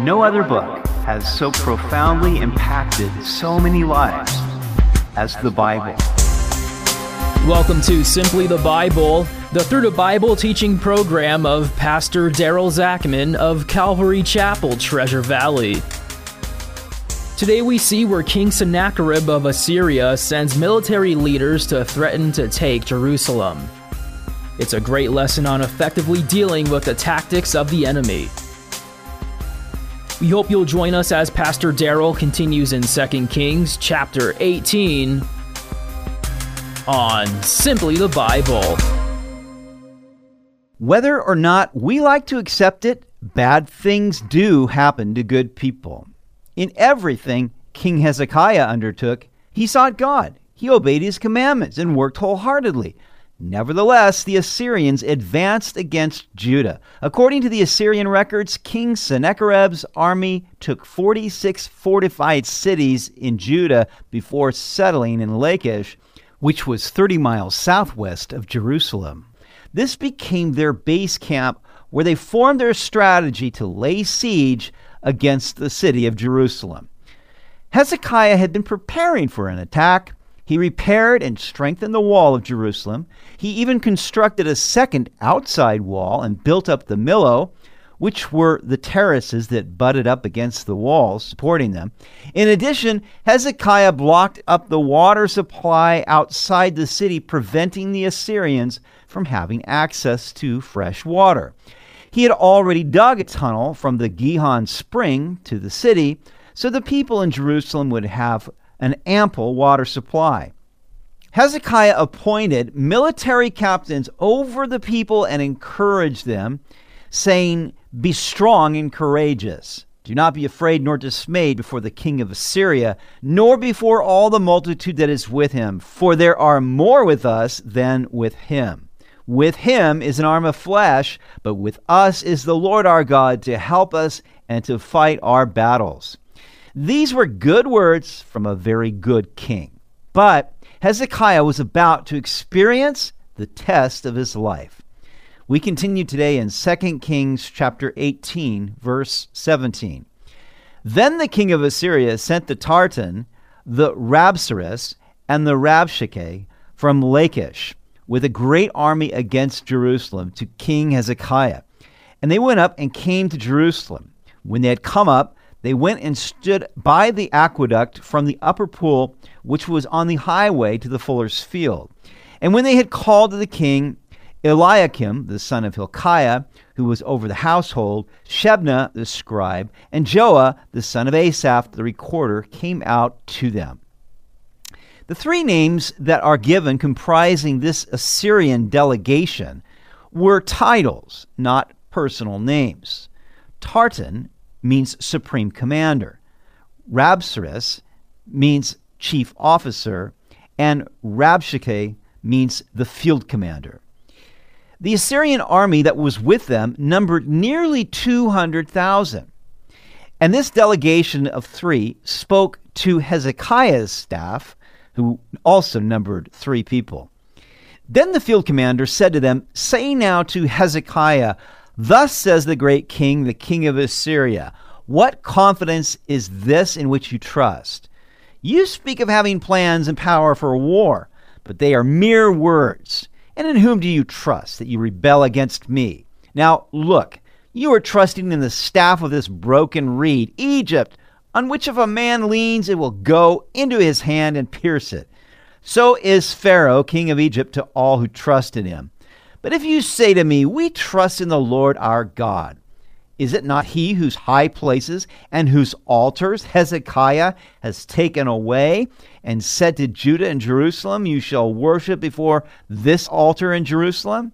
No other book has so profoundly impacted so many lives as the Bible. Welcome to Simply the Bible, the Through the Bible teaching program of Pastor Daryl Zachman of Calvary Chapel, Treasure Valley. Today we see where King Sennacherib of Assyria sends military leaders to threaten to take Jerusalem. It's a great lesson on effectively dealing with the tactics of the enemy. We hope you'll join us as Pastor Daryl continues in 2 Kings chapter 18 on Simply the Bible. Whether or not we like to accept it, bad things do happen to good people. In everything King Hezekiah undertook, he sought God. He obeyed his commandments and worked wholeheartedly. Nevertheless, the Assyrians advanced against Judah. According to the Assyrian records, King Sennacherib's army took 46 fortified cities in Judah before settling in Lachish, which was 30 miles southwest of Jerusalem. This became their base camp where they formed their strategy to lay siege against the city of Jerusalem. Hezekiah had been preparing for an attack. He repaired and strengthened the wall of Jerusalem. He even constructed a second outside wall and built up the Millo, which were the terraces that butted up against the walls, supporting them. In addition, Hezekiah blocked up the water supply outside the city, preventing the Assyrians from having access to fresh water. He had already dug a tunnel from the Gihon spring to the city, so the people in Jerusalem would have an ample water supply. Hezekiah appointed military captains over the people and encouraged them, saying, Be strong and courageous. Do not be afraid nor dismayed before the king of Assyria, nor before all the multitude that is with him, for there are more with us than with him. With him is an arm of flesh, but with us is the Lord our God to help us and to fight our battles. These were good words from a very good king. But Hezekiah was about to experience the test of his life. We continue today in 2 Kings chapter 18 verse 17. Then the king of Assyria sent the Tartan, the Rabsaris, and the Rabshakeh from Lachish with a great army against Jerusalem to King Hezekiah. And they went up and came to Jerusalem. When they had come up, they went and stood by the aqueduct from the upper pool, which was on the highway to the fuller's field. And when they had called to the king, Eliakim, the son of Hilkiah, who was over the household, Shebna, the scribe, and Joah, the son of Asaph, the recorder, came out to them. The three names that are given comprising this Assyrian delegation were titles, not personal names. Tartan means supreme commander, Rabsaris means chief officer, and Rabshakeh means the field commander. The Assyrian army that was with them numbered nearly 200,000. And this delegation of three spoke to Hezekiah's staff who also numbered three people. Then the field commander said to them, Say now to Hezekiah, Thus says the great king, the king of Assyria, What confidence is this in which you trust? You speak of having plans and power for war, but they are mere words. And in whom do you trust that you rebel against me? Now look, you are trusting in the staff of this broken reed, Egypt, on which if a man leans, it will go into his hand and pierce it. So is Pharaoh, king of Egypt, to all who trust in him. But if you say to me, We trust in the Lord our God, is it not he whose high places and whose altars Hezekiah has taken away and said to Judah and Jerusalem, You shall worship before this altar in Jerusalem?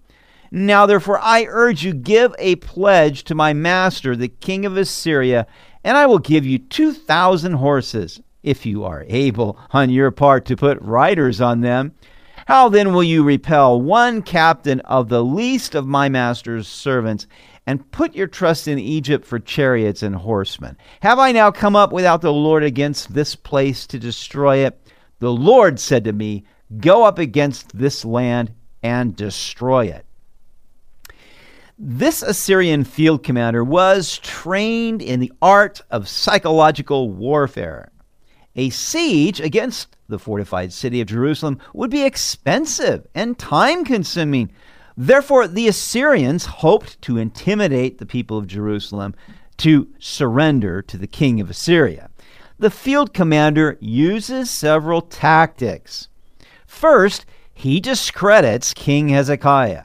Now therefore I urge you, give a pledge to my master, the king of Assyria, and I will give you 2,000 horses, if you are able on your part to put riders on them. How then will you repel one captain of the least of my master's servants and put your trust in Egypt for chariots and horsemen? Have I now come up without the Lord against this place to destroy it? The Lord said to me, Go up against this land and destroy it. This Assyrian field commander was trained in the art of psychological warfare. A siege against the fortified city of Jerusalem would be expensive and time consuming. Therefore, the Assyrians hoped to intimidate the people of Jerusalem to surrender to the king of Assyria. The field commander uses several tactics. First, he discredits King Hezekiah.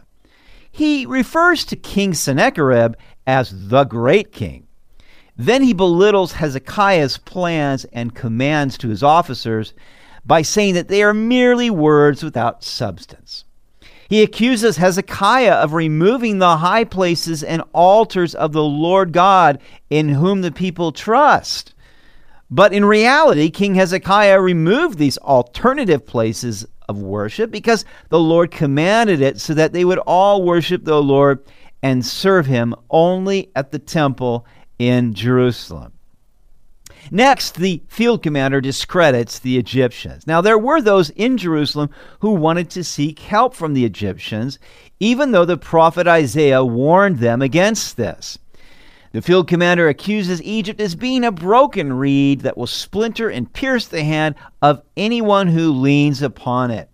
He refers to King Sennacherib as the great king. Then he belittles Hezekiah's plans and commands to his officers by saying that they are merely words without substance. He accuses Hezekiah of removing the high places and altars of the Lord God in whom the people trust. But in reality, King Hezekiah removed these alternative places of worship because the Lord commanded it so that they would all worship the Lord and serve him only at the temple in Jerusalem. Next, the field commander discredits the Egyptians. Now, there were those in Jerusalem who wanted to seek help from the Egyptians, even though the prophet Isaiah warned them against this. The field commander accuses Egypt as being a broken reed that will splinter and pierce the hand of anyone who leans upon it.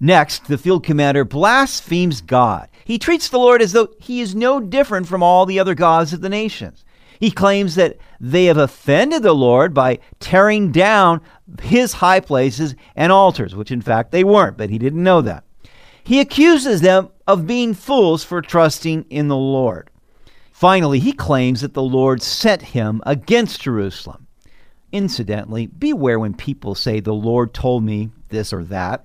Next, the field commander blasphemes God. He treats the Lord as though he is no different from all the other gods of the nations. He claims that they have offended the Lord by tearing down his high places and altars, which in fact they weren't, but he didn't know that. He accuses them of being fools for trusting in the Lord. Finally, he claims that the Lord sent him against Jerusalem. Incidentally, beware when people say, The Lord told me this or that.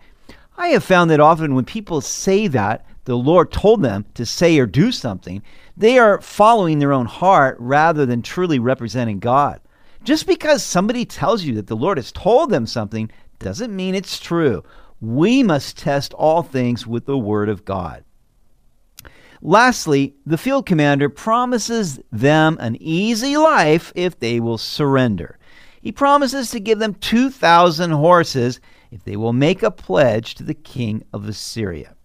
I have found that often when people say that, the Lord told them to say or do something, they are following their own heart rather than truly representing God. Just because somebody tells you that the Lord has told them something doesn't mean it's true. We must test all things with the Word of God. Lastly, the field commander promises them an easy life if they will surrender. He promises to give them 2,000 horses if they will make a pledge to the king of Assyria.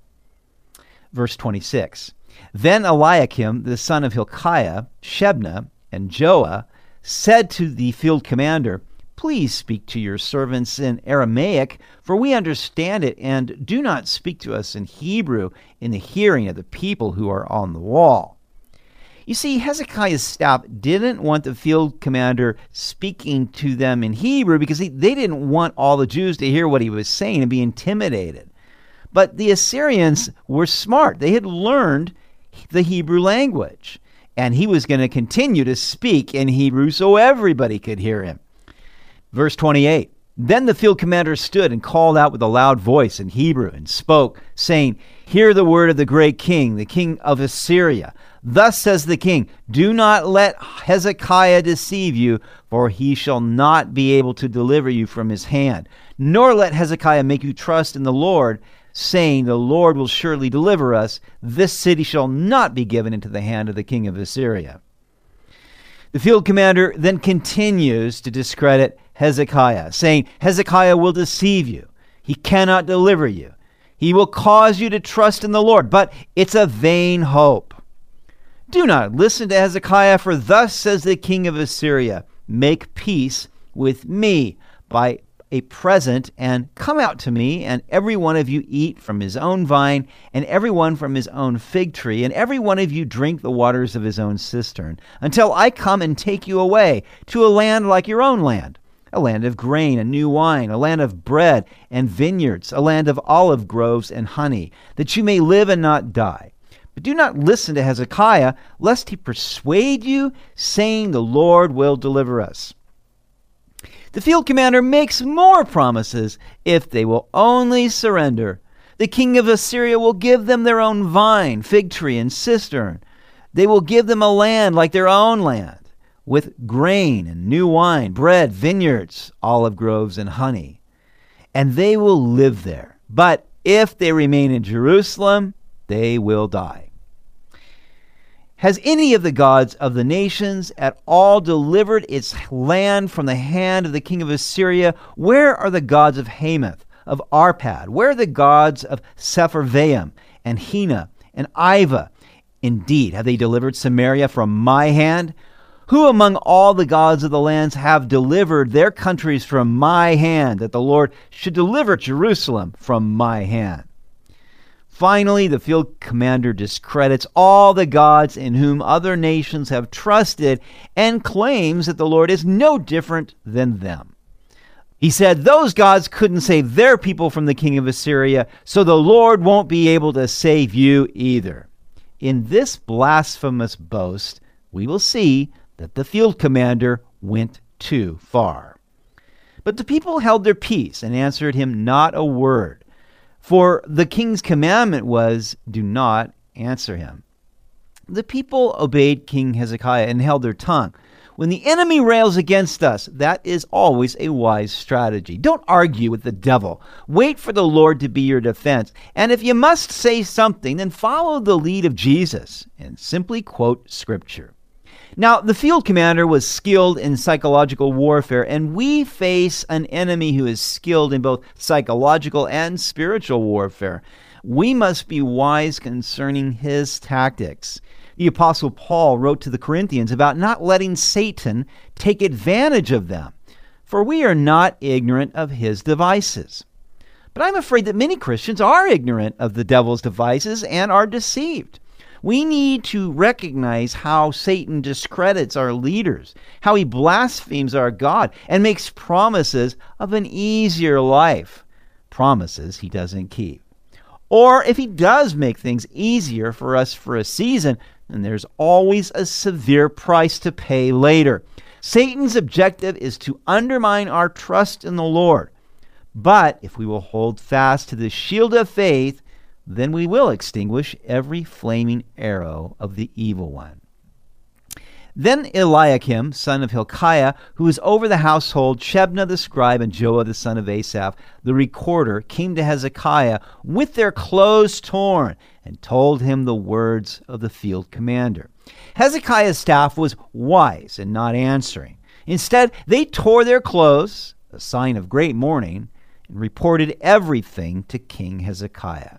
Verse 26 Then Eliakim, the son of Hilkiah, Shebna, and Joah said to the field commander, Please speak to your servants in Aramaic, for we understand it, and do not speak to us in Hebrew in the hearing of the people who are on the wall. You see, Hezekiah's staff didn't want the field commander speaking to them in Hebrew because they, didn't want all the Jews to hear what he was saying and be intimidated. But the Assyrians were smart. They had learned the Hebrew language. And he was going to continue to speak in Hebrew so everybody could hear him. Verse 28 Then the field commander stood and called out with a loud voice in Hebrew and spoke, saying, Hear the word of the great king, the king of Assyria. Thus says the king, Do not let Hezekiah deceive you, for he shall not be able to deliver you from his hand. Nor let Hezekiah make you trust in the Lord saying, The Lord will surely deliver us. This city shall not be given into the hand of the king of Assyria. The field commander then continues to discredit Hezekiah, saying, Hezekiah will deceive you. He cannot deliver you. He will cause you to trust in the Lord, but it's a vain hope. Do not listen to Hezekiah, for thus says the king of Assyria Make peace with me by a present and come out to me, and every one of you eat from his own vine, and every one from his own fig tree, and every one of you drink the waters of his own cistern, until I come and take you away to a land like your own land, a land of grain and new wine, a land of bread and vineyards, a land of olive groves and honey, that you may live and not die. But do not listen to Hezekiah, lest he persuade you, saying, The Lord will deliver us. The field commander makes more promises if they will only surrender. The king of Assyria will give them their own vine, fig tree, and cistern. They will give them a land like their own land, with grain and new wine, bread, vineyards, olive groves, and honey. And they will live there. But if they remain in Jerusalem, they will die. Has any of the gods of the nations at all delivered its land from the hand of the king of Assyria? Where are the gods of Hamath, of Arpad? Where are the gods of Sepharvaim and Hena and Iva? Indeed, have they delivered Samaria from my hand? Who among all the gods of the lands have delivered their countries from my hand, that the Lord should deliver Jerusalem from my hand? Finally, the field commander discredits all the gods in whom other nations have trusted and claims that the Lord is no different than them. He said, Those gods couldn't save their people from the king of Assyria, so the Lord won't be able to save you either. In this blasphemous boast, we will see that the field commander went too far. But the people held their peace and answered him not a word. For the king's commandment was, Do not answer him. The people obeyed King Hezekiah and held their tongue. When the enemy rails against us, that is always a wise strategy. Don't argue with the devil. Wait for the Lord to be your defense. And if you must say something, then follow the lead of Jesus and simply quote Scripture. Now, the field commander was skilled in psychological warfare, and we face an enemy who is skilled in both psychological and spiritual warfare. We must be wise concerning his tactics. The Apostle Paul wrote to the Corinthians about not letting Satan take advantage of them, for we are not ignorant of his devices. But I'm afraid that many Christians are ignorant of the devil's devices and are deceived. We need to recognize how Satan discredits our leaders, how he blasphemes our God, and makes promises of an easier life. Promises he doesn't keep. Or if he does make things easier for us for a season, then there's always a severe price to pay later. Satan's objective is to undermine our trust in the Lord. But if we will hold fast to the shield of faith, then we will extinguish every flaming arrow of the evil one. Then Eliakim, son of Hilkiah, who was over the household, Shebna the scribe, and Joah the son of Asaph, the recorder, came to Hezekiah with their clothes torn and told him the words of the field commander. Hezekiah's staff was wise in not answering. Instead, they tore their clothes, a sign of great mourning, and reported everything to King Hezekiah.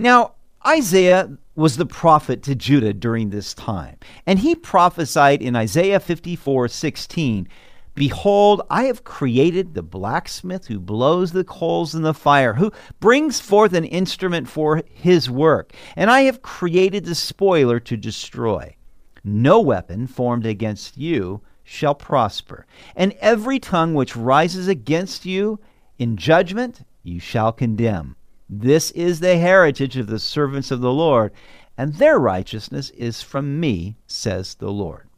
Now, Isaiah was the prophet to Judah during this time, and he prophesied in Isaiah 54 16, Behold, I have created the blacksmith who blows the coals in the fire, who brings forth an instrument for his work, and I have created the spoiler to destroy. No weapon formed against you shall prosper, and every tongue which rises against you in judgment you shall condemn. This is the heritage of the servants of the Lord, and their righteousness is from me, says the Lord.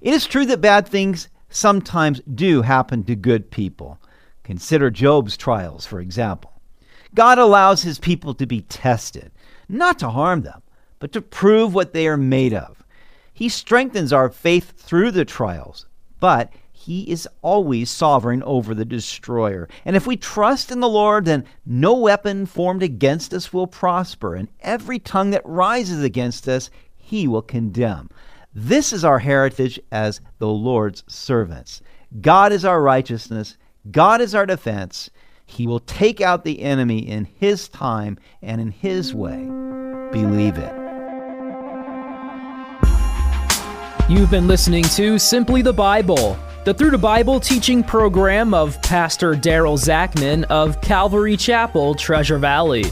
It is true that bad things sometimes do happen to good people. Consider Job's trials, for example. God allows his people to be tested, not to harm them, but to prove what they are made of. He strengthens our faith through the trials, but he is always sovereign over the destroyer. And if we trust in the Lord, then no weapon formed against us will prosper, and every tongue that rises against us, he will condemn. This is our heritage as the Lord's servants. God is our righteousness, God is our defense. He will take out the enemy in his time and in his way. Believe it. You've been listening to Simply the Bible the Through the Bible teaching program of Pastor Daryl Zachman of Calvary Chapel, Treasure Valley.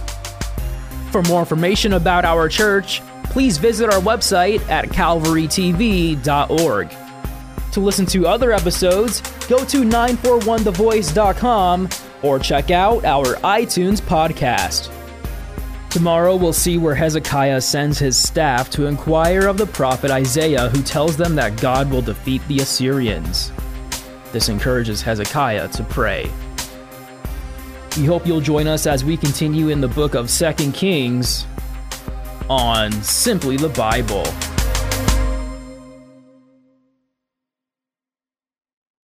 For more information about our church, please visit our website at calvarytv.org. To listen to other episodes, go to 941thevoice.com or check out our iTunes podcast. Tomorrow we'll see where Hezekiah sends his staff to inquire of the prophet Isaiah, who tells them that God will defeat the Assyrians. This encourages Hezekiah to pray. We hope you'll join us as we continue in the book of 2 Kings on Simply the Bible.